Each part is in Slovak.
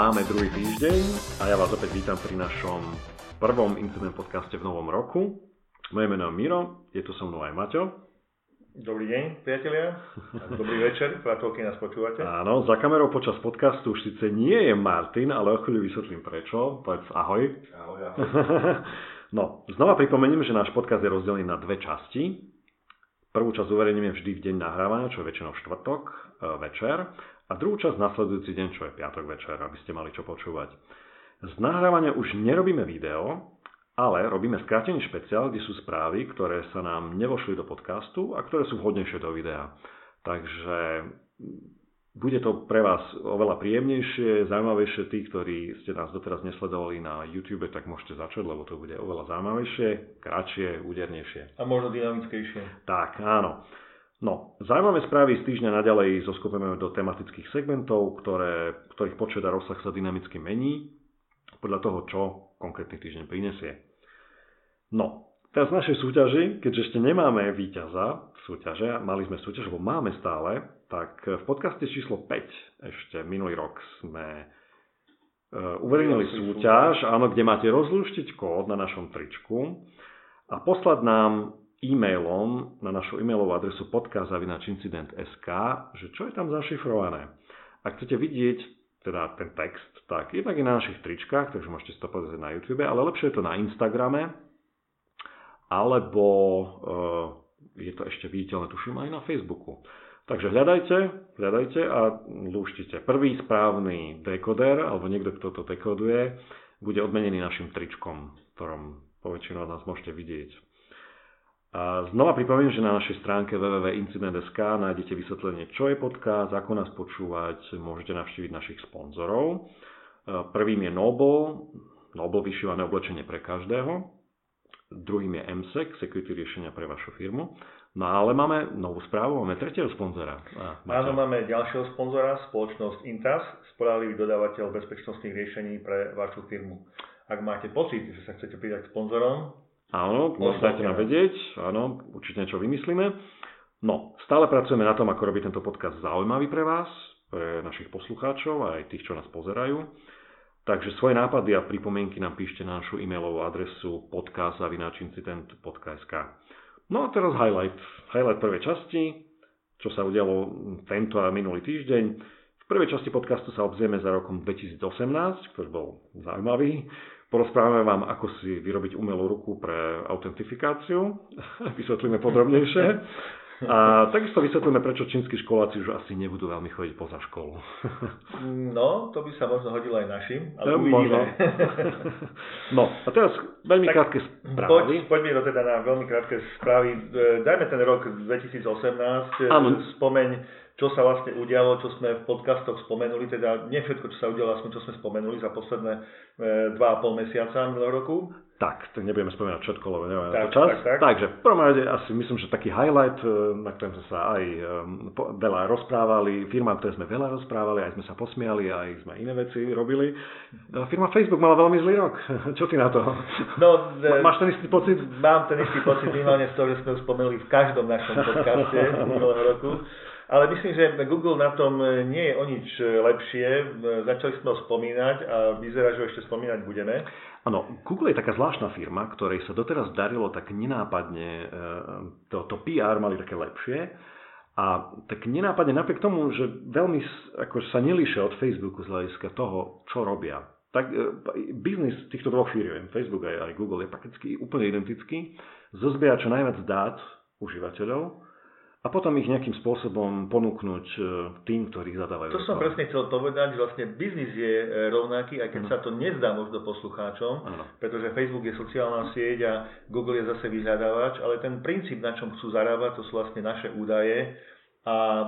Máme druhý týždeň a ja vás opäť vítam pri našom prvom incident podcaste v novom roku. Moje meno je Miro, je tu so mnou aj Maťo. Dobrý deň, priatelia. Dobrý večer, priateľky nás počúvate. Áno, za kamerou počas podcastu už síce nie je Martin, ale o chvíľu vysvetlím prečo. Povedz ahoj. Ahoj, ahoj. no, znova pripomeniem, že náš podcast je rozdelený na dve časti. Prvú časť uverejníme vždy v deň nahrávania, čo je väčšinou štvrtok e, večer a druhú časť nasledujúci deň, čo je piatok večer, aby ste mali čo počúvať. Z nahrávania už nerobíme video, ale robíme skrátený špeciál, kde sú správy, ktoré sa nám nevošli do podcastu a ktoré sú vhodnejšie do videa. Takže bude to pre vás oveľa príjemnejšie, zaujímavejšie. Tí, ktorí ste nás doteraz nesledovali na YouTube, tak môžete začať, lebo to bude oveľa zaujímavejšie, kratšie, údernejšie. A možno dynamickejšie. Tak, áno. No, zaujímavé správy z týždňa naďalej zoskupujeme do tematických segmentov, ktoré, ktorých počet a rozsah sa dynamicky mení podľa toho, čo konkrétny týždeň prinesie. No, teraz v našej súťaži, keďže ešte nemáme víťaza súťaže, mali sme súťaž, lebo máme stále, tak v podcaste číslo 5 ešte minulý rok sme uh, uverejnili súťaž, áno, kde máte rozlúštiť kód na našom tričku a poslať nám e-mailom na našu e-mailovú adresu podcast.incident.sk, že čo je tam zašifrované. Ak chcete vidieť teda ten text, tak je tak i na našich tričkách, takže môžete si to pozrieť na YouTube, ale lepšie je to na Instagrame, alebo uh, je to ešte viditeľné, tuším, aj na Facebooku. Takže hľadajte, hľadajte a lúštite. Prvý správny dekoder, alebo niekto, kto to dekoduje, bude odmenený našim tričkom, ktorom poväčšinou nás môžete vidieť. Znova pripomeniem, že na našej stránke www.incident.sk nájdete vysvetlenie, čo je podcast, ako nás počúvať, môžete navštíviť našich sponzorov. Prvým je Noble, Noble vyšívané oblečenie pre každého. Druhým je MSEC, security riešenia pre vašu firmu. No ale máme novú správu, máme tretieho sponzora. Áno, máme ďalšieho sponzora, spoločnosť Intas, spolahlivý dodávateľ bezpečnostných riešení pre vašu firmu. Ak máte pocit, že sa chcete pridať sponzorom, Áno, môžete nám vedieť, áno, určite niečo vymyslíme. No, stále pracujeme na tom, ako robiť tento podcast zaujímavý pre vás, pre našich poslucháčov a aj tých, čo nás pozerajú. Takže svoje nápady a pripomienky nám píšte na našu e-mailovú adresu podcast.incident.sk No a teraz highlight. Highlight prvej časti, čo sa udialo tento a minulý týždeň. V prvej časti podcastu sa obzieme za rokom 2018, ktorý bol zaujímavý. Porozprávame vám, ako si vyrobiť umelú ruku pre autentifikáciu. Vysvetlíme podrobnejšie. A takisto vysvetlíme, prečo čínsky školáci už asi nebudú veľmi chodiť poza školu. No, to by sa možno hodilo aj našim, ale no, možno. No, a teraz veľmi tak krátke správy. Poď, poďme do teda na veľmi krátke správy. E, dajme ten rok 2018, Áno. spomeň čo sa vlastne udialo, čo sme v podcastoch spomenuli, teda nie všetko, čo sa udialo, aspoň čo sme spomenuli za posledné e, 2,5 mesiaca minulého roku. Tak, nebudeme spomínať všetko, lebo nemáme tak, na to čas. Tak, tak. Takže v prvom rade asi myslím, že taký highlight, e, na ktorom sme sa aj e, veľa rozprávali, firma, ktoré sme veľa rozprávali, aj sme sa posmiali, aj sme iné veci robili. E, firma Facebook mala veľmi zlý rok. Čo ty na to? No, Máš ten istý pocit? Mám ten istý pocit, minimálne z toho, že sme spomenuli v každom našom podcaste minulého roku. Ale myslím, že Google na tom e, nie je o nič e, lepšie. E, začali sme ho spomínať a vyzerá, že ho ešte spomínať budeme. Áno, Google je taká zvláštna firma, ktorej sa doteraz darilo tak nenápadne, to, to PR mali také lepšie. A tak nenápadne napriek tomu, že veľmi ako sa nelíšia od Facebooku z hľadiska toho, čo robia. Tak biznis týchto dvoch firiem, Facebook aj, aj Google, je prakticky úplne identický. Zozbiera čo najviac dát užívateľov a potom ich nejakým spôsobom ponúknuť e, tým, ktorí zadávajú. To som presne chcel povedať, že vlastne biznis je e, rovnaký, aj keď mm. sa to nezdá možno poslucháčom, ano. pretože Facebook je sociálna sieť a Google je zase vyhľadávač, ale ten princíp, na čom chcú zarábať, to sú vlastne naše údaje a e,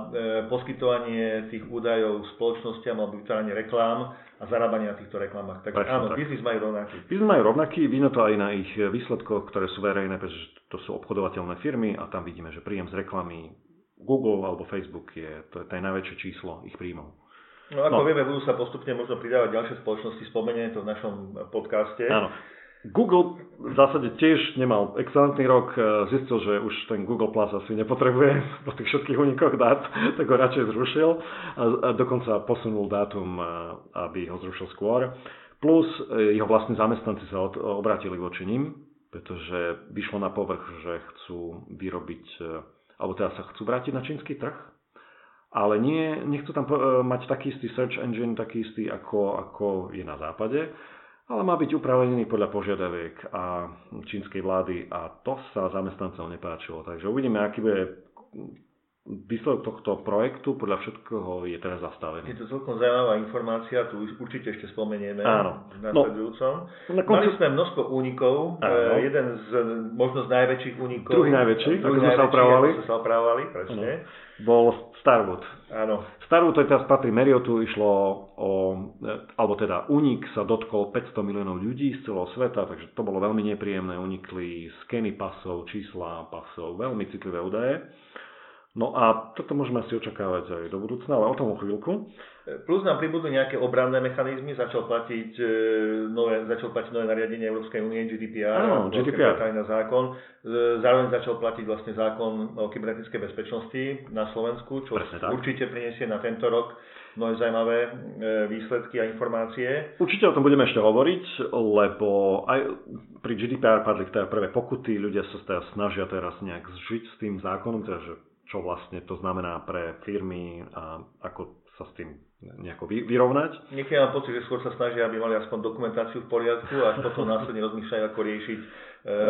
poskytovanie tých údajov spoločnostiam alebo vytváranie reklám a zarábanie na týchto reklamách. Takže Prečo, áno, tak. biznis majú rovnaký. Biznis majú rovnaký, vidno to aj na ich výsledkoch, ktoré sú verejné, pretože to sú obchodovateľné firmy a tam vidíme, že príjem z reklamy Google alebo Facebook je, to je najväčšie číslo ich príjmov. No ako no. vieme, budú sa postupne možno pridávať ďalšie spoločnosti, spomenie to v našom podcaste. Áno. Google v zásade tiež nemal excelentný rok, e, zistil, že už ten Google Plus asi nepotrebuje po tých všetkých unikoch dát, tak ho radšej zrušil a dokonca posunul dátum, e, aby ho zrušil skôr. Plus e, jeho vlastní zamestnanci sa obratili voči ním, pretože vyšlo na povrch, že chcú vyrobiť, alebo teda sa chcú vrátiť na čínsky trh, ale nie, nechcú tam mať taký istý search engine, taký istý ako, ako je na západe ale má byť upravený podľa požiadaviek a čínskej vlády a to sa zamestnancom nepáčilo. Takže uvidíme, aký bude výsledok tohto projektu podľa všetkého je teraz zastavený. Je to celkom zaujímavá informácia, tu už určite ešte spomenieme Áno. v nasledujúcom. No, konci... Mali sme množstvo únikov, Áno. Eh, jeden z možno z najväčších únikov. Druhý najväčší, ako sme sa opravovali. sa opravovali, presne. Bol Starwood. Áno. Starwood, to teraz patrí Marriottu, išlo o, eh, alebo teda únik sa dotkol 500 miliónov ľudí z celého sveta, takže to bolo veľmi nepríjemné. Unikli skeny pasov, čísla pasov, veľmi citlivé údaje. No a toto môžeme si očakávať aj do budúcna, ale o tom o chvíľku. Plus nám pribudli nejaké obranné mechanizmy, začal platiť e, nové, začal platiť nové nariadenie Európskej únie GDPR, Áno, GDPR. tajná zákon. E, zároveň začal platiť vlastne zákon o kybernetickej bezpečnosti na Slovensku, čo určite prinesie na tento rok mnohé zaujímavé e, výsledky a informácie. Určite o tom budeme ešte hovoriť, lebo aj pri GDPR padli teda prvé pokuty, ľudia sa teda snažia teraz nejak zžiť s tým zákonom, teda že čo vlastne to znamená pre firmy a ako sa s tým nejako vyrovnať. Niekedy mám pocit, že skôr sa snažia, aby mali aspoň dokumentáciu v poriadku a až potom následne rozmýšľajú, ako riešiť e,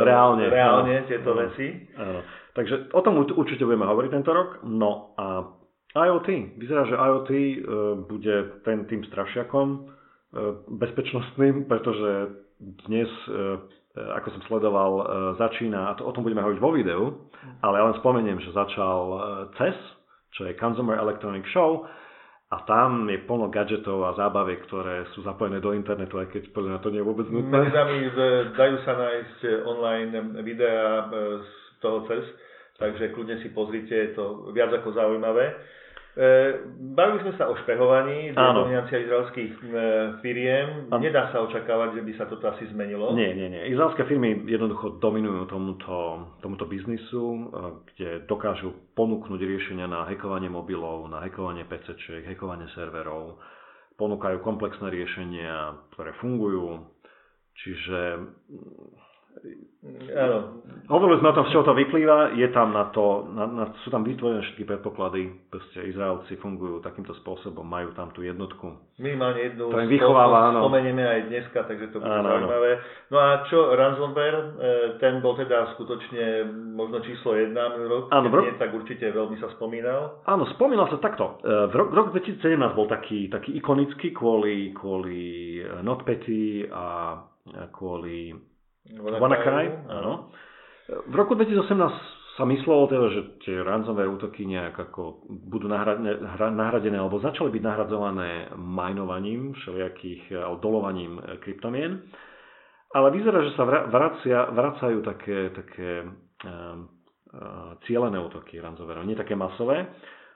reálne, reálne áno, tieto áno, veci. Áno. Takže o tom určite budeme hovoriť tento rok. No a IoT. Vyzerá, že IoT e, bude ten tým strašiakom e, bezpečnostným, pretože dnes e, E, ako som sledoval, e, začína, a to, o tom budeme hovoriť vo videu, ale ja len spomeniem, že začal e, CES, čo je Consumer Electronic Show, a tam je plno gadgetov a zábaviek, ktoré sú zapojené do internetu, aj keď podľa mňa to nie je vôbec nutné. Medzi nami dajú sa nájsť online videá z toho CES, takže kľudne si pozrite, je to viac ako zaujímavé. E, bavili sme sa o špehovaní, dominácia izraelských e, firiem. Ano. Nedá sa očakávať, že by sa toto asi zmenilo. Nie, nie, nie. Izraelské firmy jednoducho dominujú tomuto, tomuto biznisu, e, kde dokážu ponúknuť riešenia na hekovanie mobilov, na hekovanie PCčiek, hekovanie serverov. Ponúkajú komplexné riešenia, ktoré fungujú. Čiže Áno. Hovorili sme o tom, z čoho to vyplýva, je tam na to, na, na, sú tam vytvorené všetky predpoklady, proste Izraelci fungujú takýmto spôsobom, majú tam tú jednotku. Minimálne jednu to vychováva, áno. spomenieme aj dneska, takže to bude áno, zaujímavé. No a čo ransomware, e, ten bol teda skutočne možno číslo jedna minulý rok, áno, nie, tak určite veľmi sa spomínal. Áno, spomínal sa takto. E, v rok, rok 2017 bol taký, taký ikonický kvôli, kvôli e, NotPetty a kvôli WannaCry, áno. V roku 2018 sa myslelo teda, že tie ransomware útoky nejak ako budú nahradené alebo začali byť nahradzované majnovaním všelijakých, alebo dolovaním e, kryptomien. Ale vyzerá, že sa vracia, vracajú také, také uh, uh, cielené útoky ransomware, nie také masové.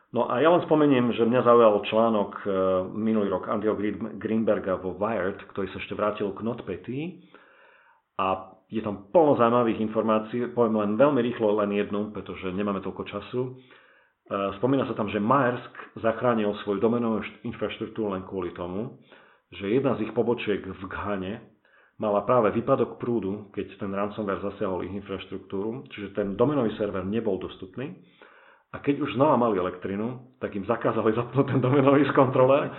No a ja len spomeniem, že mňa zaujal článok uh, minulý rok Andyho Greenberga vo Wired, ktorý sa ešte vrátil k NotPetty a je tam plno zaujímavých informácií, poviem len veľmi rýchlo len jednu, pretože nemáme toľko času. E, spomína sa tam, že Maersk zachránil svoju domenovú infraštruktúru len kvôli tomu, že jedna z ich pobočiek v Ghane mala práve výpadok prúdu, keď ten ransomware zasiahol ich infraštruktúru, čiže ten domenový server nebol dostupný a keď už znova mali elektrinu, tak im zakázali zapnúť ten domenový z kontrole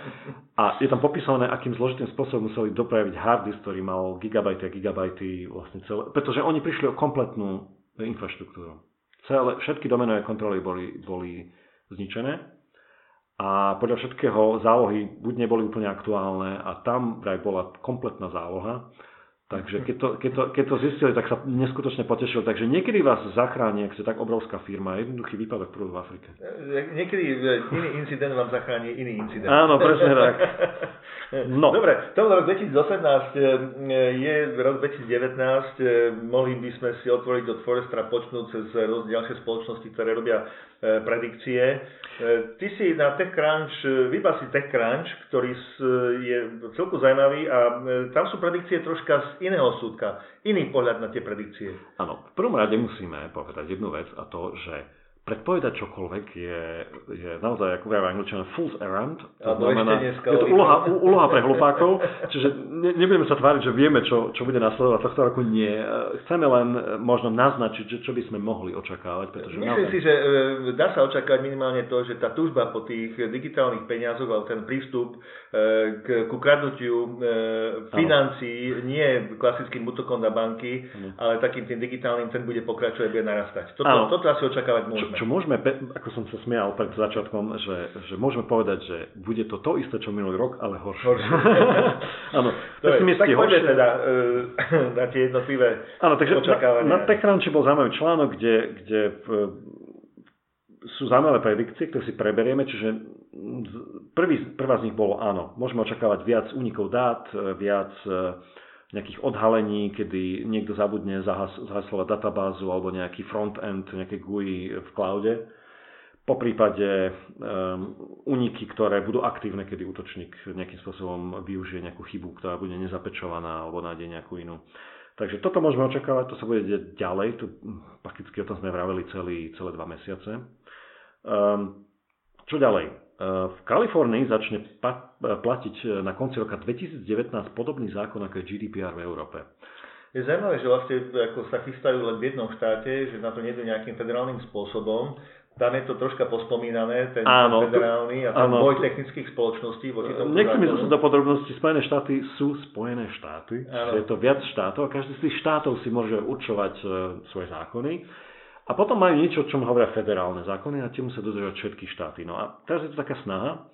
a je tam popísané, akým zložitým spôsobom museli dopraviť hard disk, ktorý mal gigabajty a gigabajty vlastne celé, pretože oni prišli o kompletnú infraštruktúru. Celé, všetky domenové kontroly boli, boli zničené. A podľa všetkého zálohy buď neboli úplne aktuálne a tam vraj bola kompletná záloha Takže keď to, keď, to, keď to zistili, tak sa neskutočne potešil. Takže niekedy vás zachráni, ak ste tak obrovská firma, jednoduchý výpadok prúdu v Afrike. E, niekedy iný incident vám zachráni iný incident. Áno, presne tak. No. Dobre, to rok 2018 e, je rok 2019. E, mohli by sme si otvoriť od Forestera počnúť cez ďalšie spoločnosti, ktoré robia predikcie. Ty si na TechCrunch, vyba si TechCrunch, ktorý je celku zaujímavý a tam sú predikcie troška z iného súdka, iný pohľad na tie predikcie. Áno, v prvom rade musíme povedať jednu vec a to, že predpovedať čokoľvek je, je naozaj, ako vrajú angličania, fool's errand. To znamená, je to úloha, úloha pre hlupákov, čiže ne, nebudeme sa tváriť, že vieme, čo, čo bude nasledovať tohto roku. Nie. Chceme len e, možno naznačiť, že čo by sme mohli očakávať. Pretože Myslím naozaj... si, že e, dá sa očakávať minimálne to, že tá tužba po tých digitálnych peniazoch, alebo ten prístup e, k, ku kradnutiu financií nie klasickým útokom na banky, ano. ale takým tým digitálnym, ten bude pokračovať, bude narastať. Toto, toto asi očakávať môžeme. Čo, čo môžeme, ako som sa smial pred začiatkom, že, že môžeme povedať, že bude to to isté, čo minulý rok, ale horšie. horšie. Áno, pesimisti horšie. teda uh, na tie jednotlivé Áno, takže očakávania. Na, na TechCrunchi bol zaujímavý článok, kde, kde v, sú zaujímavé predikcie, ktoré si preberieme, čiže prvý, prvá z nich bolo áno, môžeme očakávať viac únikov dát, viac uh, nejakých odhalení, kedy niekto zabudne zahas, zahaslovať databázu alebo nejaký front-end, nejaké GUI v cloude. Po prípade um, uniky, ktoré budú aktívne, kedy útočník nejakým spôsobom využije nejakú chybu, ktorá bude nezapečovaná alebo nájde nejakú inú. Takže toto môžeme očakávať, to sa bude deť ďalej. Tu prakticky o tom sme vraveli celý, celé dva mesiace. Um, čo ďalej? V Kalifornii začne platiť na konci roka 2019 podobný zákon ako je GDPR v Európe. Je zaujímavé, že vlastne ako sa chystajú len v jednom štáte, že na to nejde nejakým federálnym spôsobom. Tam je to troška pospomínané, ten áno, federálny a ten áno, boj technických spoločností voči tomu Nechcem ísť do podrobností. Spojené štáty sú Spojené štáty. Áno. Je to viac štátov a každý z tých štátov si môže určovať e, svoje zákony. A potom majú niečo, o čom hovoria federálne zákony a tie musia dodržať všetky štáty. No a teraz je to taká snaha,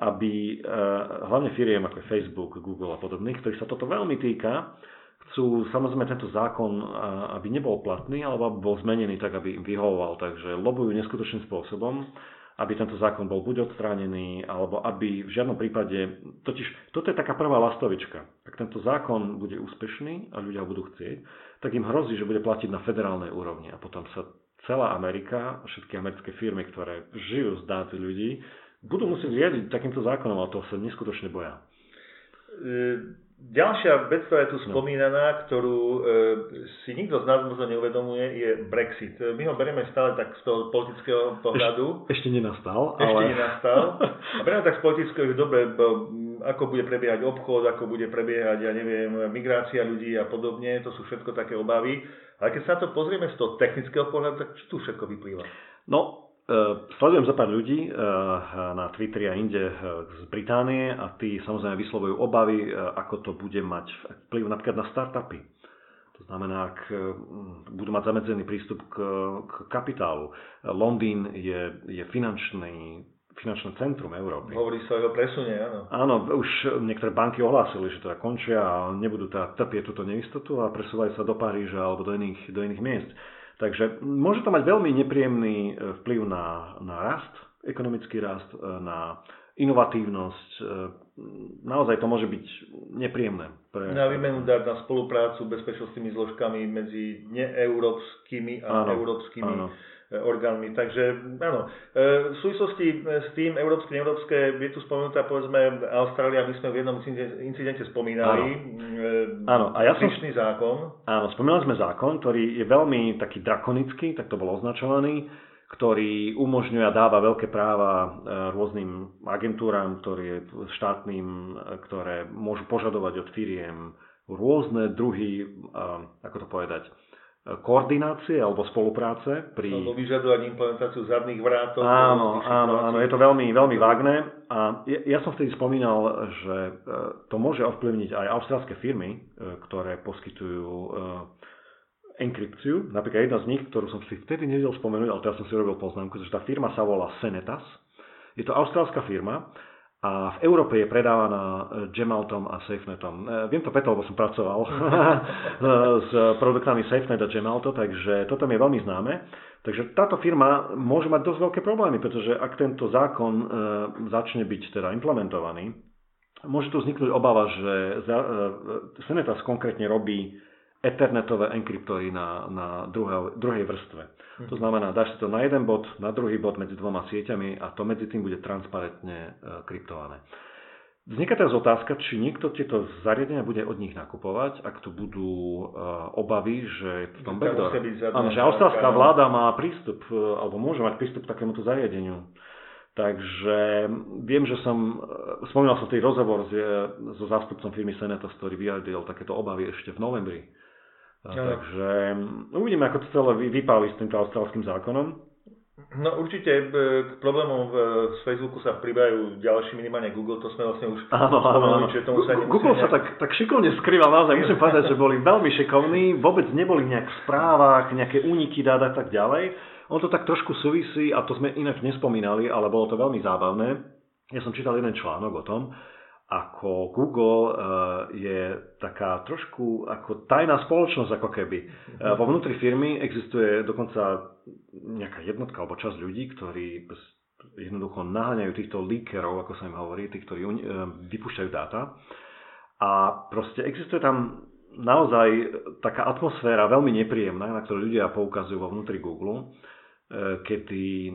aby e, hlavne firiem ako je Facebook, Google a podobných, ktorých sa toto veľmi týka, chcú samozrejme tento zákon, aby nebol platný, alebo aby bol zmenený tak, aby im vyhovoval. Takže lobujú neskutočným spôsobom, aby tento zákon bol buď odstránený, alebo aby v žiadnom prípade, totiž toto je taká prvá lastovička. Ak tento zákon bude úspešný a ľudia ho budú chcieť, tak im hrozí, že bude platiť na federálnej úrovni a potom sa celá Amerika, všetky americké firmy, ktoré žijú z dáty ľudí, budú musieť riadiť takýmto zákonom a to sa neskutočne boja. E, ďalšia vec, ktorá je tu no. spomínaná, ktorú e, si nikto z nás možno neuvedomuje, je Brexit. My ho berieme stále tak z toho politického pohľadu. Eš, ešte nenastal. Ešte ale... nenastal. A berieme tak z politického, že dobre, ako bude prebiehať obchod, ako bude prebiehať, ja neviem, migrácia ľudí a podobne, to sú všetko také obavy. Ale keď sa to pozrieme z toho technického pohľadu, tak čo tu všetko vyplýva? No, e, sledujem za pár ľudí e, na Twitteri a inde e, z Británie a tí samozrejme vyslovujú obavy, ako to bude mať vplyv napríklad na startupy. To znamená, ak budú mať zamedzený prístup k, k kapitálu. Londýn je, je finančný finančné centrum Európy. Hovorí sa o presune, áno. Áno, už niektoré banky ohlásili, že teda končia a nebudú teda trpieť túto neistotu a presúvajú sa do Paríža alebo do iných, do iných miest. Takže môže to mať veľmi nepríjemný e, vplyv na, na rast, ekonomický rast, e, na inovatívnosť. E, naozaj to môže byť nepríjemné. Pre... Na výmenu dať na spoluprácu bezpečnostnými zložkami medzi neeurópskymi a áno, európskymi áno orgánmi. Takže áno, e, v súvislosti s tým európske, neeurópske, je tu spomenutá povedzme Austrália, my sme v jednom incidente spomínali. Áno, áno. a ja som... zákon. Áno, spomínali sme zákon, ktorý je veľmi taký drakonický, tak to bol označovaný ktorý umožňuje a dáva veľké práva rôznym agentúram, ktoré štátnym, ktoré môžu požadovať od firiem rôzne druhy, ako to povedať, koordinácie alebo spolupráce. Pri... Alebo vyžadovať implementáciu zadných vrátov. Áno, áno, áno, je to veľmi, veľmi vágne. A ja, ja som vtedy spomínal, že e, to môže ovplyvniť aj austrálske firmy, e, ktoré poskytujú e, enkrypciu. Napríklad jedna z nich, ktorú som si vtedy nevedel spomenúť, ale teraz som si robil poznámku, že tá firma sa volá Senetas. Je to austrálska firma a v Európe je predávaná e, Gemaltom a SafeNetom. E, viem to preto, lebo som pracoval s produktami SafeNet a Gemalto, takže toto mi je veľmi známe. Takže táto firma môže mať dosť veľké problémy, pretože ak tento zákon e, začne byť teda implementovaný, môže tu vzniknúť obava, že Senetas konkrétne robí ethernetové enkryptory na, na druhej, druhej vrstve. Mhm. To znamená, dáš si to na jeden bod, na druhý bod medzi dvoma sieťami a to medzi tým bude transparentne e, kryptované. Vzniká teraz otázka, či niekto tieto zariadenia bude od nich nakupovať, ak tu budú uh, obavy, že v tom backdoor, áno, že austrálska vláda má prístup, e, alebo môže mať prístup k takémuto zariadeniu. Takže viem, že som, spomínal som tý rozhovor s, so zástupcom firmy Senetos, ktorý vyjadril takéto obavy ešte v novembri. Takže uvidíme, ako to celé vypáli s týmto austrálským zákonom. No určite e, k problémom v, z Facebooku sa pribájajú ďalší minimálne Google, to sme vlastne už áno, áno, áno. Čiže tomu sa Google nejak... sa tak, tak šikovne skrýval, naozaj musím povedať, že boli veľmi šikovní, vôbec neboli nejak v správach, nejaké úniky dát a tak ďalej. On to tak trošku súvisí, a to sme inak nespomínali, ale bolo to veľmi zábavné. Ja som čítal jeden článok o tom, ako Google uh, je taká trošku ako tajná spoločnosť ako keby. Uh, vo vnútri firmy existuje dokonca nejaká jednotka alebo časť ľudí, ktorí jednoducho naháňajú týchto leakerov, ako sa im hovorí, tých, ktorí uh, vypúšťajú dáta. A proste existuje tam naozaj taká atmosféra veľmi nepríjemná, na ktorú ľudia poukazujú vo vnútri Google kedy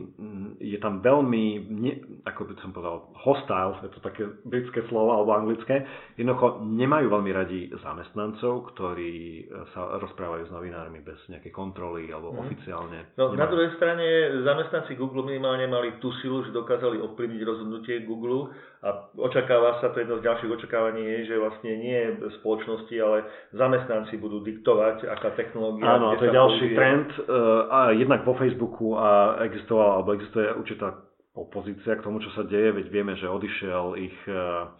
je tam veľmi, ne, ako by som povedal, hostile, je to také britské slovo alebo anglické, jednoducho nemajú veľmi radi zamestnancov, ktorí e, sa rozprávajú s novinármi bez nejakej kontroly alebo mm. oficiálne. No, na druhej strane zamestnanci Google minimálne mali tú silu, že dokázali ovplyvniť rozhodnutie Google a očakáva sa, to jedno z ďalších očakávaní je, že vlastne nie spoločnosti, ale zamestnanci budú diktovať, aká technológia. Áno, to je ďalší použije. trend. Uh, a jednak vo Facebooku a existovala, alebo existuje určitá opozícia k tomu, čo sa deje, veď vieme, že odišiel ich uh,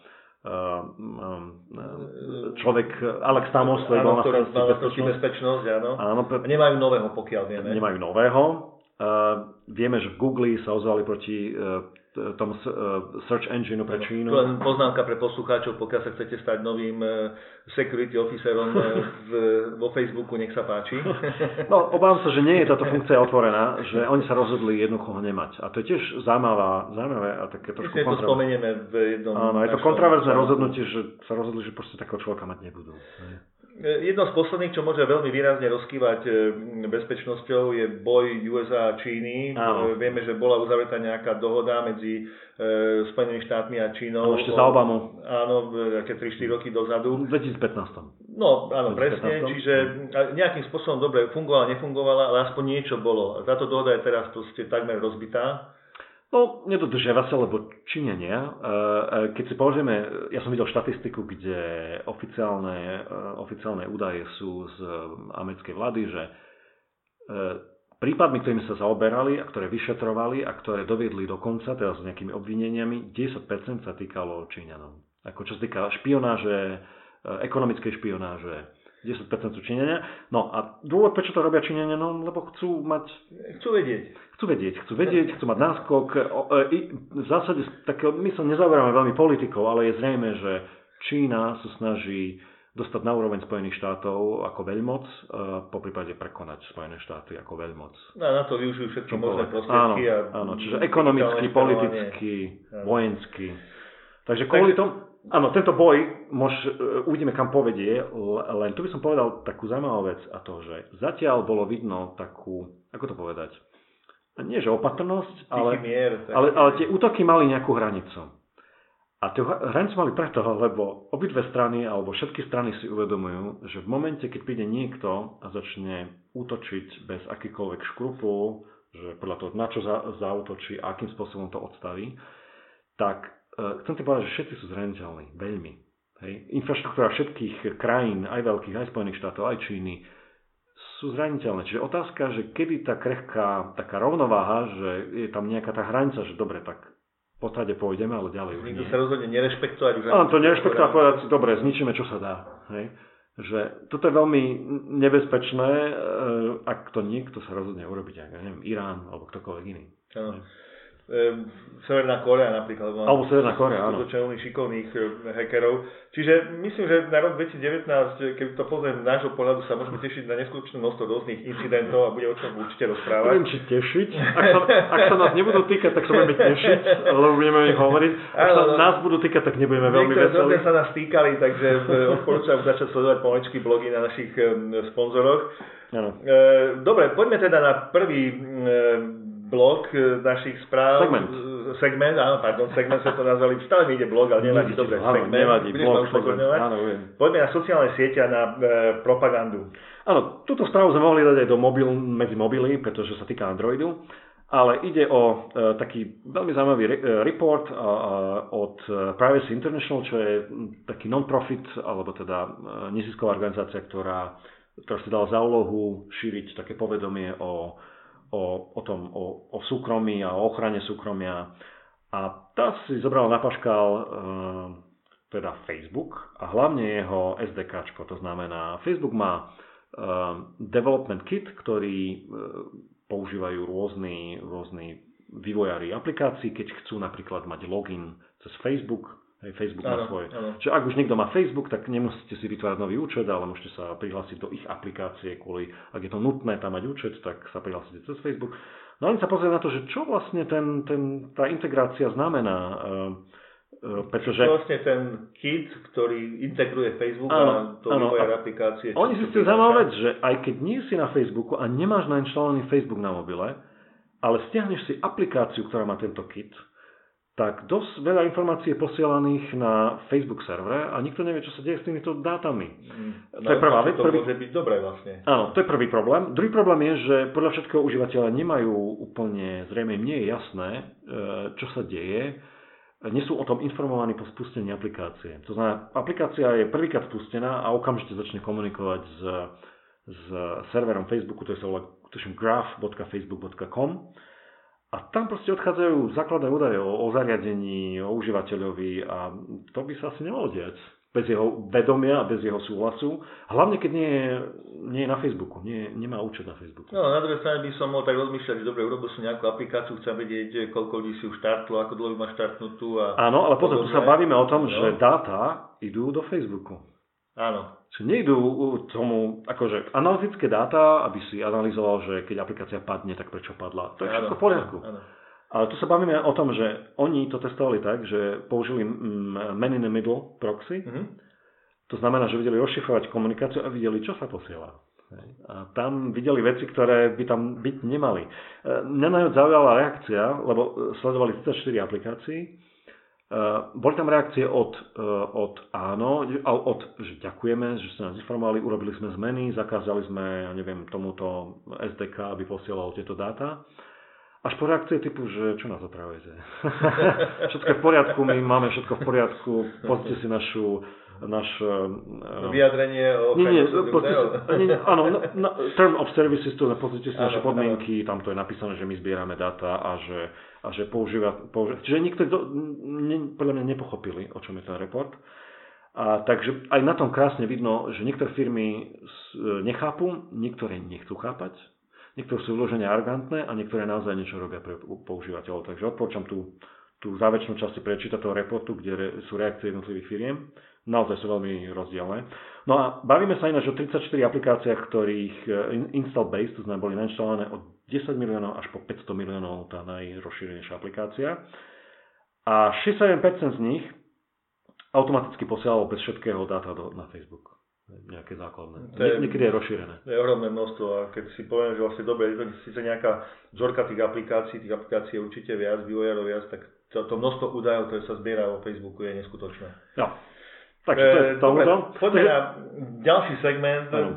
človek Alex Tamos, ktorý bol na starosti bezpečnosť, áno. áno pre... Nemajú nového, pokiaľ vieme. Nemajú nového. Uh, vieme, že v Google sa ozvali proti uh, tom search engine pre Čínu. Len poznámka pre poslucháčov, pokiaľ sa chcete stať novým security officerom v, vo Facebooku, nech sa páči. No, obávam sa, že nie je táto funkcia otvorená, že oni sa rozhodli jednoducho ho nemať. A to je tiež zaujímavé, zaujímavé a také trošku Myslím, to spomenieme v jednom... Áno, je to kontroverzné rozhodnutie, že sa rozhodli, že proste takého človeka mať nebudú. Jedno z posledných, čo môže veľmi výrazne rozkývať e, bezpečnosťou, je boj USA a Číny. Áno. E, vieme, že bola uzavretá nejaká dohoda medzi e, Spojenými štátmi a Čínou. Áno, ešte za Obamu. Áno, také 3-4 roky dozadu. V 2015. No, áno, 2015. presne. Čiže nejakým spôsobom dobre fungovala, nefungovala, ale aspoň niečo bolo. Táto dohoda je teraz proste takmer rozbitá. No, nedodržiava sa, lebo činenia. E, e, keď si pozrieme, ja som videl štatistiku, kde oficiálne, e, oficiálne údaje sú z americkej vlády, že prípadmi, ktorými sa zaoberali a ktoré vyšetrovali a ktoré doviedli do konca, teda s nejakými obvineniami, 10% sa týkalo Číňanov. Ako čo sa týka špionáže, ekonomickej špionáže, 10% sú Číňania. No a dôvod, prečo to robia Číňania, no lebo chcú mať... Chcú vedieť. Chcú vedieť, chcú vedieť, chcú mať náskok. E, v zásade, tak my sa nezaoberáme veľmi politikou, ale je zrejme, že Čína sa snaží dostať na úroveň Spojených štátov ako veľmoc, e, po prípade prekonať Spojené štáty ako veľmoc. No, na to využijú všetky možné prostriedky. Áno, áno, čiže ekonomicky, politicky, vojensky. Takže kvôli tomu, Áno, tento boj, mož, e, uvidíme kam povedie, len tu by som povedal takú zaujímavú vec a to, že zatiaľ bolo vidno takú, ako to povedať, nie že opatrnosť, ale, mier, ale, ale tie útoky mali nejakú hranicu. A tie hranicu mali preto, lebo obidve strany alebo všetky strany si uvedomujú, že v momente, keď príde niekto a začne útočiť bez akýkoľvek škrupul, že podľa toho, na čo za, zautočí a akým spôsobom to odstaví, tak chcem ti povedať, že všetci sú zraniteľní, veľmi. Hej. Infraštruktúra všetkých krajín, aj veľkých, aj Spojených štátov, aj Číny, sú zraniteľné. Čiže otázka, že kedy tá krehká taká rovnováha, že je tam nejaká tá hranica, že dobre, tak po potrade pôjdeme, ale ďalej už Nikto sa rozhodne nerešpektovať. Áno, to nerešpektovať povedať si, dobre, zničíme, čo sa dá. Hej. Že toto je veľmi nebezpečné, eh, ak to niekto sa rozhodne urobiť, ak neviem, Irán alebo ktokoľvek iný. Áno. Severná Korea napríklad. Alebo Severná Korea, áno. veľmi šikovných hackerov. Čiže myslím, že na rok 2019, keď to pozriem z nášho pohľadu, sa môžeme tešiť na neskutočné množstvo rôznych incidentov a bude o čom určite rozprávať. Neviem, či tešiť. Ak sa, ak sa nás nebudú týkať, tak sa budeme tešiť, lebo budeme o nich hovoriť. Ak sa nás budú týkať, tak nebudeme veľmi veselí. sa nás týkali, takže odporúčam začať sledovať pomaličky blogy na našich sponzoroch. Ano. E, dobre, poďme teda na prvý blok e, našich správ. Segment. Segment, áno, pardon, segment sa to nazvali. Stále mi ide blog, ale nevadí, dobre, áno, segment. Nevadí, blog, segment, áno, Poďme na sociálne siete a na e, propagandu. Áno, túto správu sme mohli dať aj do mobil, medzi mobily, pretože sa týka Androidu. Ale ide o e, taký veľmi zaujímavý re, e, report e, od Privacy International, čo je taký non-profit, alebo teda e, nezisková organizácia, ktorá, ktorá si dala za úlohu šíriť také povedomie o o, o tom, o, o súkromí a o ochrane súkromia. A tá si zobrala na paškal e, teda Facebook a hlavne jeho SDK, to znamená, Facebook má e, development kit, ktorý e, používajú rôzni, rôzni vývojári aplikácií, keď chcú napríklad mať login cez Facebook, Hej, Facebook ano, má svoj. Ano. Čiže ak už niekto má Facebook, tak nemusíte si vytvárať nový účet, ale môžete sa prihlásiť do ich aplikácie kvôli, ak je to nutné tam mať účet, tak sa prihlásite cez Facebook. No len sa pozrieť na to, že čo vlastne ten, ten, tá integrácia znamená. Uh, pretože... Vlastne ten kit, ktorý integruje Facebook ano, a to ano, a aplikácie. Oni zistili zaujímavú vec, že aj keď nie si na Facebooku a nemáš nainštalovaný Facebook na mobile, ale stiahneš si aplikáciu, ktorá má tento kit, tak dosť veľa informácií je posielaných na Facebook servere a nikto nevie, čo sa deje s týmito dátami. Mm, to je prvá vec. To prvý... môže byť dobré vlastne. Áno, to je prvý problém. Druhý problém je, že podľa všetkého užívateľa nemajú úplne, zrejme mne je jasné, e, čo sa deje. Nie sú o tom informovaní po spustení aplikácie. To znamená, aplikácia je prvýkrát spustená a okamžite začne komunikovať s, s serverom Facebooku, to je sa volá graph.facebook.com a tam proste odchádzajú základné údaje o, o zariadení, o užívateľovi a to by sa asi nemalo diať bez jeho vedomia a bez jeho súhlasu. Hlavne, keď nie je, nie je na Facebooku, nie, nemá účet na Facebooku. No, na druhej strane by som mohol tak rozmýšľať, že dobre, urobil som nejakú aplikáciu, chcem vedieť, koľko ľudí si už štartlo, ako dlho má štartnutú. A Áno, ale potom tu sa bavíme o tom, no. že dáta idú do Facebooku. Áno. Čiže nejdú tomu, akože analytické dáta, aby si analyzoval, že keď aplikácia padne, tak prečo padla. To je všetko v poriadku. Áno. Ale tu sa bavíme o tom, že oni to testovali tak, že použili mm, man in the middle proxy. Mm-hmm. To znamená, že videli rozšifrovať komunikáciu a videli, čo sa posiela. A tam videli veci, ktoré by tam byť nemali. E, mňa najviac zaujala reakcia, lebo sledovali 34 aplikácií boli tam reakcie od, uh, od áno, od, že ďakujeme, že ste nás informovali, urobili sme zmeny, zakázali sme, ja neviem, tomuto SDK, aby posielal tieto dáta. Až po reakcie typu, že čo nás opravujete? všetko v poriadku, my máme všetko v poriadku, pozrite si našu náš... Uh, Vyjadrenie o nie, nie, nie, nie, áno, na, na, Term of Services, to pozrite si naše podmienky, tam to je napísané, že my zbierame dáta a že, a že používa, používa... Čiže nikto do, ne, podľa mňa nepochopili, o čom je ten report. A, takže aj na tom krásne vidno, že niektoré firmy nechápu, niektoré nechcú chápať, niektoré sú vložene arrogantné a niektoré naozaj niečo robia pre používateľov. Takže odporúčam tú, tú záväčnú časť prečítať toho reportu, kde re, sú reakcie jednotlivých firiem naozaj sú veľmi rozdielne. No a bavíme sa ináč o 34 aplikáciách, ktorých eh, install base, to znamená boli nainštalované od 10 miliónov až po 500 miliónov tá najrozšírenejšia aplikácia. A 61% z nich automaticky posielalo bez všetkého dáta do, na Facebook nejaké základné. To je, Niekedy je rozšírené. To je ohromné množstvo a keď si poviem, že vlastne dobre, je to síce nejaká vzorka tých aplikácií, tých aplikácií je určite viac, vývojárov viac, tak to, to množstvo údajov, ktoré sa zbiera o Facebooku je neskutočné. No. Takže to je tomuto. Poďme na ďalší segment. Ano.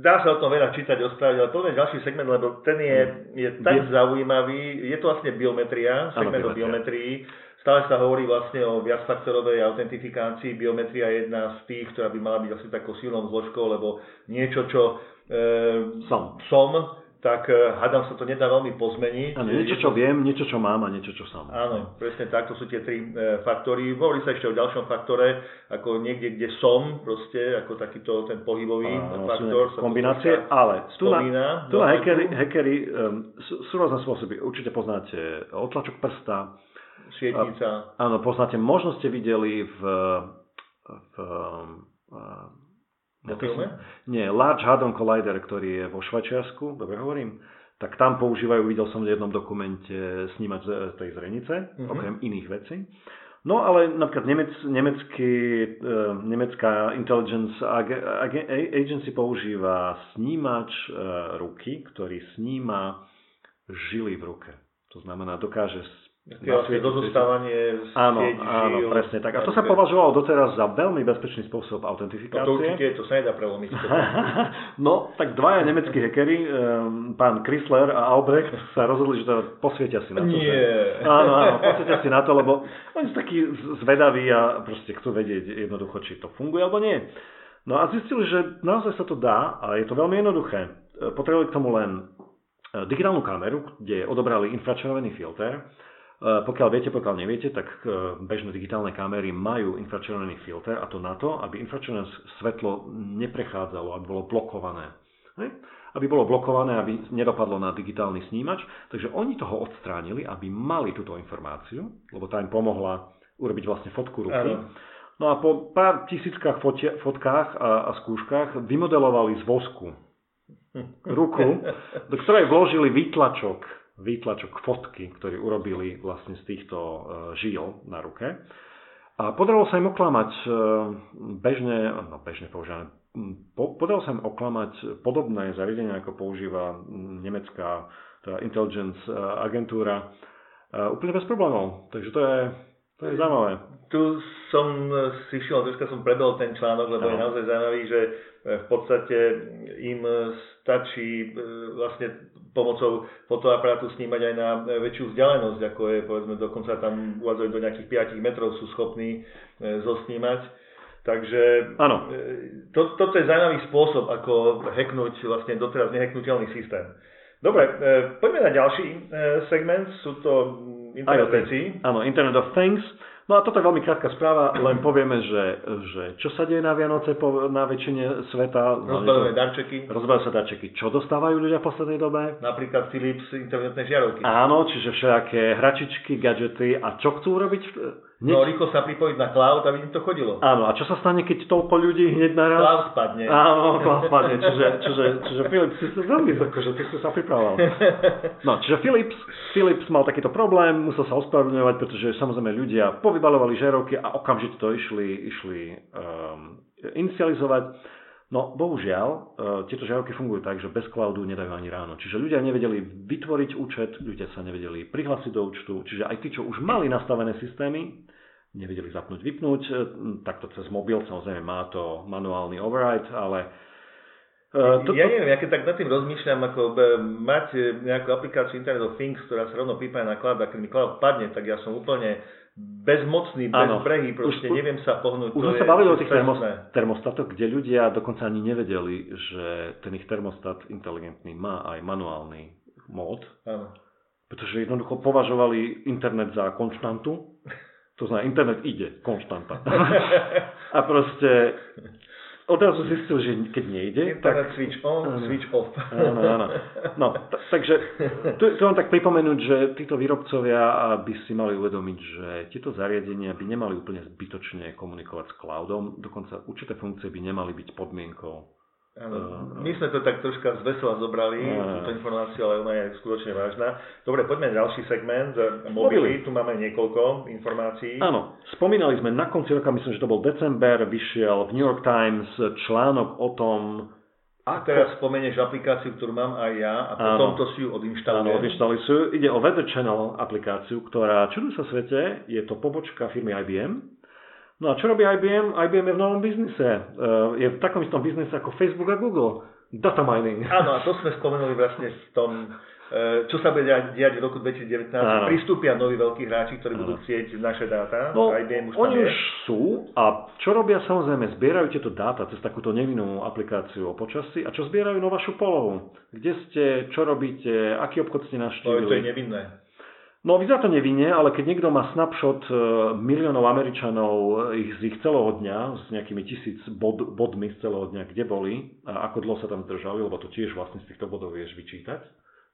Dá sa o tom veľa čítať, ospraviť, ale poďme ďalší segment, lebo ten je, je tak Bio... zaujímavý. Je to vlastne biometria, segment ano, o biometrii. Stále sa hovorí vlastne o viacfaktorovej autentifikácii. Biometria je jedna z tých, ktorá by mala byť vlastne takou silnou zložkou, lebo niečo, čo e, som. som tak uh, hádam sa to nedá veľmi pozmeniť. Áno, niečo, čo viem, niečo, čo mám a niečo, čo som. Áno, presne tak, to sú tie tri uh, faktory. Hovorí sa ešte o ďalšom faktore, ako niekde, kde som, proste, ako takýto ten pohybový Áno, faktor. Sú kombinácie, ale tu na, tu na hackery, hackery um, sú, sú rôzne spôsoby. Určite poznáte otlačok prsta, Šietnica. Áno, poznáte, možno ste videli v, v na filme? Nie, Large Hadron Collider, ktorý je vo Švajčiarsku, dobre hovorím, tak tam používajú, videl som v jednom dokumente, snímať z tej zrenice, mm-hmm. okrem iných vecí. No ale napríklad Nemec, nemecký, uh, nemecká intelligence agency používa snímač uh, ruky, ktorý sníma žily v ruke. To znamená, dokáže Vlastne dozostávanie áno, áno, presne tak. A to sa považovalo doteraz za veľmi bezpečný spôsob autentifikácie. No to určite, to sa nedá prelomiť. no, tak dvaja nemeckí hackery, um, pán Chrysler a Albrecht sa rozhodli, že to posvietia si na to. Nie. Že, áno, áno, posvietia si na to, lebo oni sú takí zvedaví a proste chcú vedieť jednoducho, či to funguje alebo nie. No a zistili, že naozaj sa to dá a je to veľmi jednoduché. Potrebovali k tomu len e, digitálnu kameru, kde odobrali infračervený filter, pokiaľ viete, pokiaľ neviete, tak eh, bežné digitálne kamery majú infračervený filter a to na to, aby infračervené svetlo neprechádzalo, aby bolo blokované. Hej? Aby bolo blokované, aby nedopadlo na digitálny snímač. Takže oni toho odstránili, aby mali túto informáciu, lebo tá im pomohla urobiť vlastne fotku ruky. Ano. No a po pár tisíckach fotia, fotkách a, a skúškach vymodelovali z vosku ruku, do ktorej vložili výtlačok výtlačok fotky, ktorý urobili vlastne z týchto e, žil na ruke. A podarilo sa im oklamať e, bežne, no bežne používané, podarilo sa im oklamať podobné zariadenia, ako používa nemecká teda intelligence e, agentúra, úplne bez problémov. Takže to je, to je zaujímavé. Tu som si šiel, troška som prebel ten článok, lebo no. je naozaj zaujímavý, že v podstate im stačí vlastne pomocou fotoaparátu snímať aj na väčšiu vzdialenosť, ako je, povedzme, dokonca tam uvádzajú do nejakých 5 metrov sú schopní e, zosnímať. Takže ano. E, to, toto je zaujímavý spôsob, ako hacknúť vlastne doteraz neheknutelný systém. Dobre, e, poďme na ďalší segment, sú to Internet veci. Áno, Internet of Things. No a toto je veľmi krátka správa, len povieme, že, že čo sa deje na Vianoce po, na väčšine sveta. Rozbalajú darčeky. Rozbalajú sa darčeky. Čo dostávajú ľudia v poslednej dobe? Napríklad Philips internetné žiarovky. Áno, čiže všaké hračičky, gadžety. A čo chcú robiť? Hneď... No rýchlo sa pripojiť na cloud, aby im to chodilo. Áno, a čo sa stane, keď toľko ľudí hneď naraz? Cloud spadne. Áno, cloud spadne, čiže, čiže, čiže Philips si to veľmi že ty si sa pripravoval. No, čiže Philips, Philips mal takýto problém, musel sa ospravedlňovať, pretože samozrejme ľudia povybalovali žerovky a okamžite to išli, išli um, inicializovať. No, bohužiaľ, uh, tieto žiarovky fungujú tak, že bez cloudu nedajú ani ráno. Čiže ľudia nevedeli vytvoriť účet, ľudia sa nevedeli prihlásiť do účtu, čiže aj tí, čo už mali nastavené systémy, nevedeli zapnúť, vypnúť. E, takto cez mobil samozrejme má to manuálny override, ale Uh, to, ja neviem, ja keď tak nad tým rozmýšľam, ako mať e, nejakú aplikáciu Internet of Things, ktorá sa rovno pripája na cloud a keď mi cloud padne, tak ja som úplne bezmocný, bezbrehý, proste už, neviem sa pohnúť. Už sme sa bavili o tých termostatoch, kde ľudia dokonca ani nevedeli, že ten ich termostat inteligentný má aj manuálny mód. Áno. Pretože jednoducho považovali internet za konštantu to znamená, internet ide, konštanta. a proste odrazu zistil, že keď nejde... Internet tak... switch on, áno, switch off. Áno, áno. No, t- takže tu, tu mám tak pripomenúť, že títo výrobcovia by si mali uvedomiť, že tieto zariadenia by nemali úplne zbytočne komunikovať s cloudom, dokonca určité funkcie by nemali byť podmienkou my sme to tak troška z vesela zobrali, uh, túto informáciu, ale ona je skutočne vážna. Dobre, poďme na ďalší segment, mobily, tu máme niekoľko informácií. Áno, spomínali sme na konci roka, myslím, že to bol december, vyšiel v New York Times článok o tom, a teraz spomenieš aplikáciu, ktorú mám aj ja a potom áno, to si ju odinštalujem. Áno, odinštalujú. Ide o Weather Channel aplikáciu, ktorá, čuduj sa svete, je to pobočka firmy IBM, No a čo robí IBM? IBM je v novom biznise. Eh, je v takom istom biznise ako Facebook a Google. Data mining. Áno, a to sme spomenuli vlastne v tom čo sa bude diať v roku 2019. Áno. Pristúpia noví veľkí hráči, ktorí budú chcieť naše dáta. No, IBM už oni už sú a čo robia samozrejme, zbierajú tieto dáta cez takúto nevinnú aplikáciu o počasí a čo zbierajú na vašu polohu. Kde ste, čo robíte, aký obchod ste navštívili. To, to je nevinné. No vyzerá to nevinne, ale keď niekto má snapshot e, miliónov Američanov e, ich, z ich celého dňa, s nejakými tisíc bod, bodmi z celého dňa, kde boli a ako dlho sa tam zdržali, lebo to tiež vlastne z týchto bodov vieš vyčítať.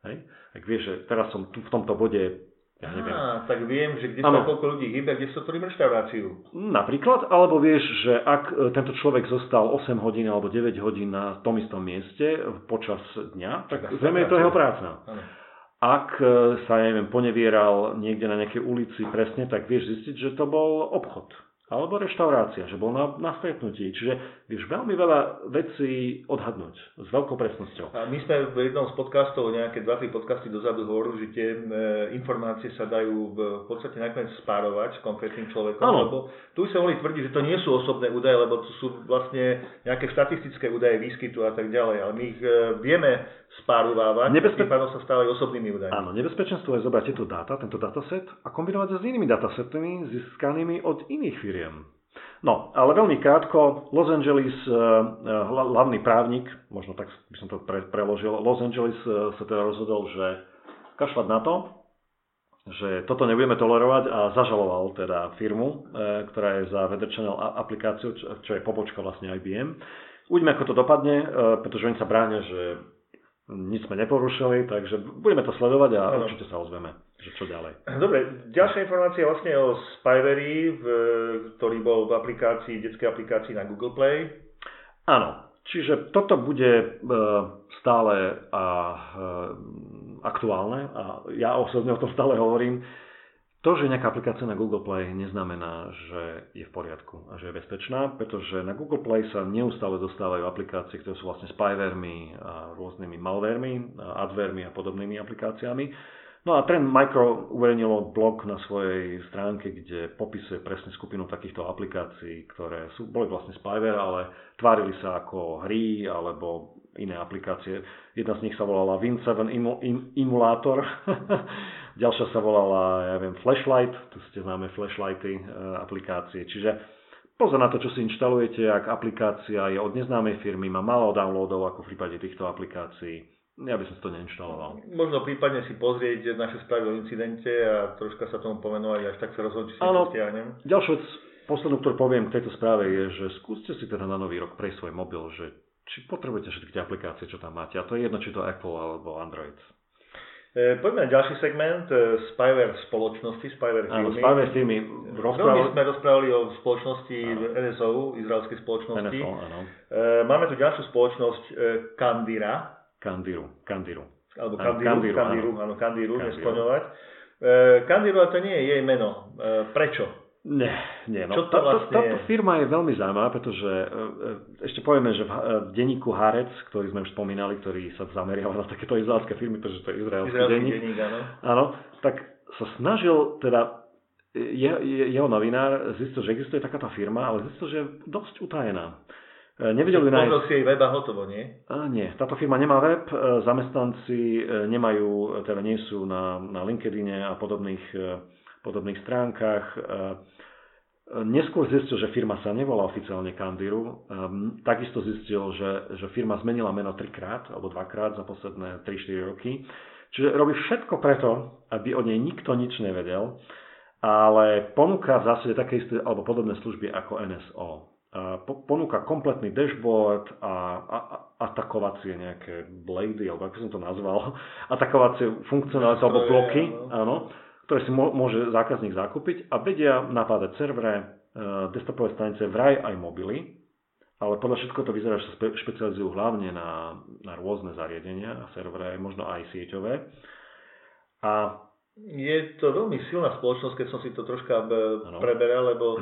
Hej? Ak vieš, že teraz som tu v tomto bode ja neviem. Á, tak viem, že kde sa koľko ľudí hýbe, kde sa otvorím reštauráciu. Napríklad, alebo vieš, že ak e, tento človek zostal 8 hodín alebo 9 hodín na tom istom mieste počas dňa, tak zrejme je to jeho práca. Ano. Ak e, sa, neviem, ponevieral niekde na nejakej ulici presne, tak vieš zistiť, že to bol obchod alebo reštaurácia, že bol na, na stretnutí. Čiže vieš veľmi veľa vecí odhadnúť s veľkou presnosťou. A my sme v jednom z podcastov, nejaké 2-3 podcasty dozadu hovorili, že tie e, informácie sa dajú v, v podstate nakoniec spárovať s konkrétnym človekom. Ano. Lebo tu sa mohli tvrdiť, že to nie sú osobné údaje, lebo to sú vlastne nejaké štatistické údaje výskytu a tak ďalej. Ale my ich e, vieme spárovávať, Nebezpe... tým sa stávajú osobnými údajmi. Áno, nebezpečenstvo je zobrať tieto dáta, tento dataset a kombinovať sa s inými datasetmi získanými od iných firiem. No, ale veľmi krátko, Los Angeles, uh, hlavný právnik, možno tak by som to pre, preložil, Los Angeles uh, sa teda rozhodol, že kašľať na to, že toto nebudeme tolerovať a zažaloval teda firmu, ktorá je za Weather Channel aplikáciu, čo je pobočka vlastne IBM. Uvidíme, ako to dopadne, pretože oni sa bránia, že nič sme neporušili, takže budeme to sledovať a ano. určite sa ozveme, že čo ďalej. Dobre, ďalšia informácia vlastne o Spyvery, v, ktorý bol v aplikácii, detskej aplikácii na Google Play. Áno, čiže toto bude e, stále a, e, aktuálne a ja osobne o tom stále hovorím. To, že nejaká aplikácia na Google Play neznamená, že je v poriadku a že je bezpečná, pretože na Google Play sa neustále dostávajú aplikácie, ktoré sú vlastne spyvermi rôznymi malvermi, advermi a podobnými aplikáciami. No a Trend Micro uverejnilo blog na svojej stránke, kde popisuje presne skupinu takýchto aplikácií, ktoré sú, boli vlastne spyware, ale tvárili sa ako hry alebo iné aplikácie. Jedna z nich sa volala Win7 Emulator, ďalšia sa volala, ja viem, Flashlight, tu ste známe Flashlighty e, aplikácie. Čiže pozor na to, čo si inštalujete, ak aplikácia je od neznámej firmy, má málo downloadov, ako v prípade týchto aplikácií ja by som to neinštaloval. Možno prípadne si pozrieť naše správy o incidente a troška sa tomu pomenovať, až tak sa rozhodnúť, či si to stiahnem. Ďalšia vec, poslednú, ktorú poviem k tejto správe je, že skúste si teda na nový rok prejsť svoj mobil, že či potrebujete všetky tie aplikácie, čo tam máte. A to je jedno, či to Apple alebo Android. E, poďme na ďalší segment, e, spyware spoločnosti, spyware firmy. Áno, spyware firmy. Rozprávali... sme rozprávali o spoločnosti áno. NSO, izraelskej spoločnosti. NSO, áno. E, máme tu ďalšiu spoločnosť Kandira, Kandiru. Kandiru. Alebo Kandiru, Kandiru, Kandiru, áno, Kandiru, Kandiru. neskloňovať. E, Kandiru, ale to nie je jej meno. E, prečo? Nie, nie. No, Čo to vlastne táto firma je veľmi zaujímavá, pretože e, e, ešte povieme, že v, e, v denníku Harec, ktorý sme už spomínali, ktorý sa zameriava na takéto izraelské firmy, pretože to je izraelský, izraelský denník, denník áno. áno, tak sa snažil teda je, je, jeho novinár zistil, že existuje takáto firma, ale zistil, že je dosť utajená. E, nevedeli nájsť... Pozrel si jej web a hotovo, nie? A, nie, táto firma nemá web, e, zamestnanci e, nemajú, teda nie sú na, na LinkedIne a podobných, podobných stránkach. Neskôr zistil, že firma sa nevolá oficiálne Kandiru. Takisto zistil, že, že firma zmenila meno trikrát alebo dvakrát za posledné 3-4 roky. Čiže robí všetko preto, aby o nej nikto nič nevedel, ale ponúka v zásade také isté alebo podobné služby ako NSO ponúka kompletný dashboard a, a, a atakovacie nejaké blady, alebo ako som to nazval, atakovacie funkcionality alebo bloky, áno, ktoré si môže zákazník zakúpiť a vedia napádať servere, e, desktopové stanice, vraj aj mobily, ale podľa všetko to vyzerá, že sa špecializujú hlavne na, na rôzne zariadenia servere, možno aj sieťové. A Je to veľmi silná spoločnosť, keď som si to troška ano. preberal, lebo e,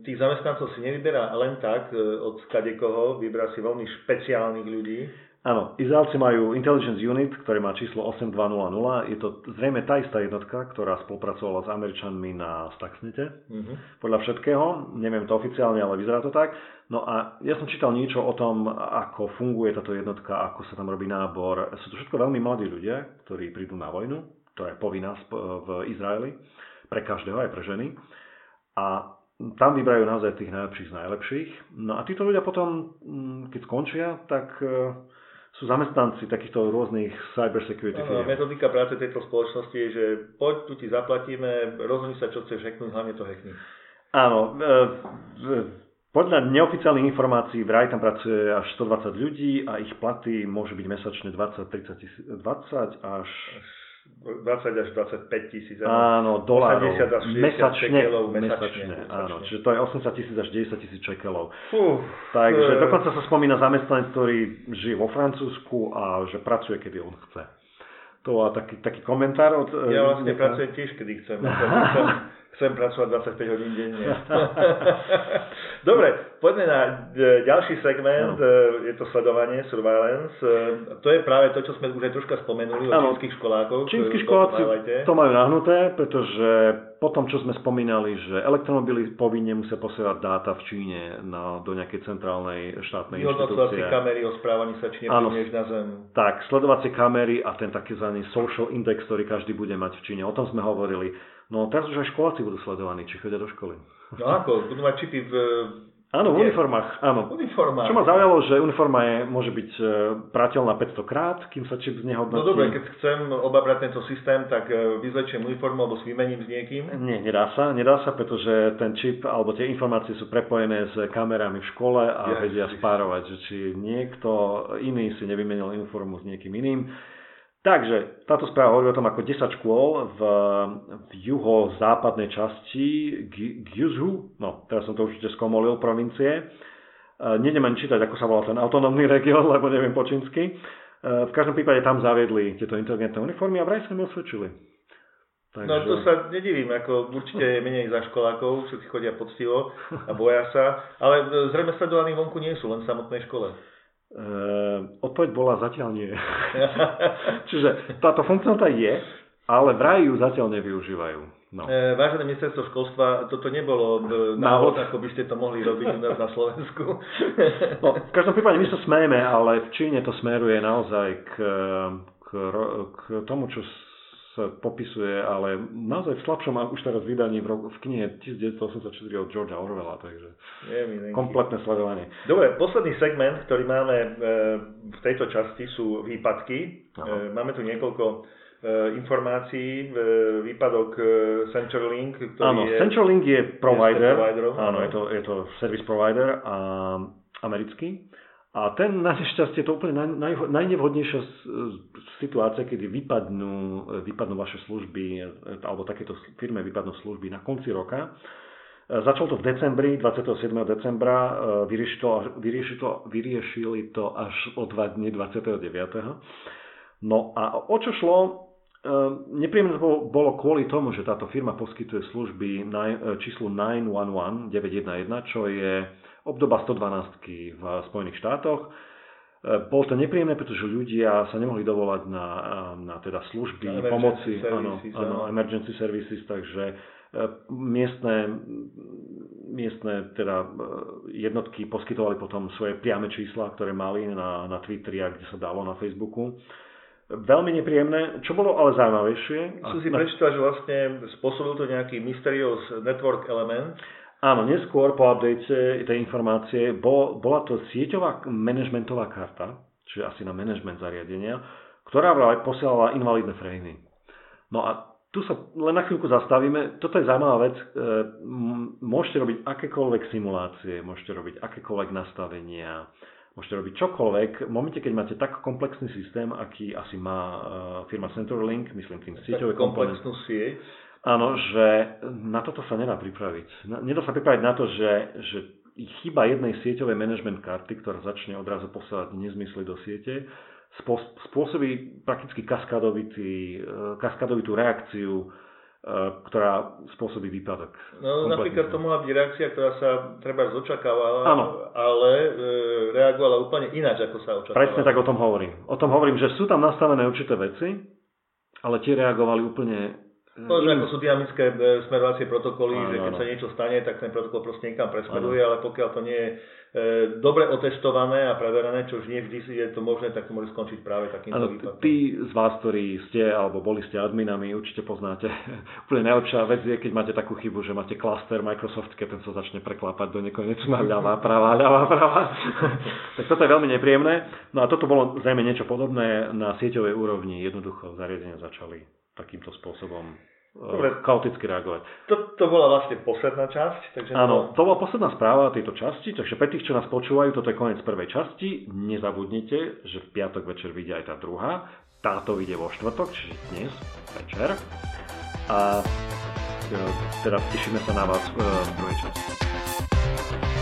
tých zamestnancov si nevyberá len tak e, od kadekoho, vyberá si veľmi špeciálnych ľudí. Áno, Izraelci majú Intelligence Unit, ktoré má číslo 8200. Je to zrejme tá istá jednotka, ktorá spolupracovala s Američanmi na Stuxnete. Mm-hmm. Podľa všetkého, neviem to oficiálne, ale vyzerá to tak. No a ja som čítal niečo o tom, ako funguje táto jednotka, ako sa tam robí nábor. Sú to všetko veľmi mladí ľudia, ktorí prídu na vojnu. To je povinná v Izraeli. Pre každého, aj pre ženy. A tam vyberajú naozaj tých najlepších z najlepších. No a títo ľudia potom, mm, keď skončia, tak sú zamestnanci takýchto rôznych cyber security firm. Metodika práce tejto spoločnosti je, že poď, tu ti zaplatíme, rozhodni sa, čo chceš hacknúť, hlavne to hackni. Áno, podľa neoficiálnych informácií vraj tam pracuje až 120 ľudí a ich platy môžu byť mesačne 20, 30 tisíc, 20 až 20 až 25 tisíc. Áno, dolárov. 80 až 60 mesačne, šekelov mesačne. mesačne. Áno, čiže to je 80 tisíc až 90 tisíc šekelov. Takže e... dokonca sa spomína zamestnanec, ktorý žije vo Francúzsku a že pracuje, kedy on chce. To a taký, taký komentár od... E, ja vlastne pracujem tiež, kedy chcem. Chcem pracovať 25 hodín denne. Dobre, poďme na e, ďalší segment, no. je to sledovanie, surveillance. E, to je práve to, čo sme už aj troška spomenuli o čínskych školákoch. Čínsky školáci to majú nahnuté, pretože po tom, čo sme spomínali, že elektromobily povinne musia posielať dáta v Číne na, do nejakej centrálnej štátnej inštitúcie. kamery o správaní sa, či na zem. Tak, sledovacie kamery a ten takzvaný social index, ktorý každý bude mať v Číne. O tom sme hovorili. No teraz už aj školáci budú sledovaní, či chodia do školy. No ako, budú mať čipy v Áno, v uniformách, áno. Uniformách. Čo ma zaujalo, že uniforma je, môže byť e, prateľná 500 krát, kým sa čip znehodnotí. No dobre, keď chcem obabrať tento systém, tak e, vyzlečiem uniformu alebo si vymením s niekým? Nie, nedá sa, nedá sa, pretože ten čip alebo tie informácie sú prepojené s kamerami v škole a ja, vedia spárovať, že či niekto iný si nevymenil uniformu s niekým iným. Takže táto správa hovorí o tom, ako 10 škôl v, v juho-západnej časti Gyuzhu, no teraz som to určite skomolil, provincie, e, Nedem ani čítať, ako sa volá ten autonómny región, lebo neviem po čínsky. E, v každom prípade tam zaviedli tieto inteligentné uniformy a vraj sa mi osvedčili. Takže... No to sa nedivím, ako určite je menej za školákov, všetci chodia poctivo a boja sa, ale zrejme sledovaní vonku nie sú, len v samotnej škole. Uh, odpoveď bola zatiaľ nie. Čiže táto funkcionalita je, ale vraj ju zatiaľ nevyužívajú. No. E, vážené ministerstvo školstva, toto nebolo návod, ako by ste to mohli robiť u nás na Slovensku. no, v každom prípade my sa smejeme, ale v Číne to smeruje naozaj k, k, k tomu, čo sa popisuje, ale naozaj v slabšom už teraz vydaní v, roku, v knihe 1984 od Georgia Orwella, takže je kompletné sledovanie. Dobre, posledný segment, ktorý máme e, v tejto časti sú výpadky. Aha. E, máme tu niekoľko e, informácií, výpadok CenturyLink, ktorý áno, je... CenturyLink je provider, áno, je to, je to service provider a americký. A ten na nešťastie to úplne naj, naj, najnevhodnejšia situácia, kedy vypadnú, vypadnú vaše služby, alebo takéto firme vypadnú služby na konci roka. Začal to v decembri, 27. decembra, vyrieši to, vyrieši to, vyriešili to až o dva dni 29. No a o čo šlo? Nepríjemné to bolo kvôli tomu, že táto firma poskytuje služby číslu 911, 911, čo je obdoba 112 v Spojených štátoch. E, bolo to nepríjemné, pretože ľudia sa nemohli dovolať na, na teda služby, emergency pomoci, áno, áno, emergency services, takže e, miestne, miestne teda e, jednotky poskytovali potom svoje priame čísla, ktoré mali na, na Twitteri a kde sa dalo na Facebooku. Veľmi nepríjemné, čo bolo ale zaujímavejšie. Som si prečítal, že vlastne spôsobil to nejaký mysterious network element, Áno, neskôr po update tej informácie bol, bola to sieťová manažmentová karta, čiže asi na management zariadenia, ktorá vraj posielala invalidné frejmy. No a tu sa len na chvíľku zastavíme. Toto je zaujímavá vec. E, môžete robiť akékoľvek simulácie, môžete robiť akékoľvek nastavenia, môžete robiť čokoľvek. V momente, keď máte tak komplexný systém, aký asi má e, firma CenturyLink, myslím tým sieťové komplexnú sieť, Áno, že na toto sa nedá pripraviť. Nedá sa pripraviť na to, že, že chyba jednej sieťovej management karty, ktorá začne odrazu posielať nezmysly do siete, spôsobí prakticky kaskadovitý, e, kaskadovitú reakciu, e, ktorá spôsobí výpadok. No napríklad to mohla byť reakcia, ktorá sa treba zočakávala, ano. ale e, reagovala úplne ináč, ako sa očakávala. Presne tak o tom hovorím. O tom hovorím, že sú tam nastavené určité veci, ale tie reagovali úplne to, že ako sú dynamické e, smerovacie protokoly, no, že keď no, sa niečo stane, tak ten protokol proste niekam presmeruje, ale pokiaľ to nie je e, dobre otestované a preverané, čo už nie vždy je to možné, tak to môže skončiť práve takýmto ano, výpadkom. Tí z vás, ktorí ste alebo boli ste adminami, určite poznáte. Úplne najlepšia vec je, keď máte takú chybu, že máte klaster Microsoft, keď ten sa začne preklápať do nekonečna ľavá, pravá, ľavá, pravá. tak toto je veľmi nepríjemné. No a toto bolo zrejme niečo podobné na sieťovej úrovni. Jednoducho zariadenia začali takýmto spôsobom e, Dobre. chaoticky reagovať. To, to bola vlastne posledná časť. Takže Áno, to bola posledná správa tejto časti, takže pre tých, čo nás počúvajú, toto je koniec prvej časti. Nezabudnite, že v piatok večer vyjde aj tá druhá. Táto vyjde vo štvrtok, čiže dnes večer. A e, teda tešíme sa na vás e, v druhej časti.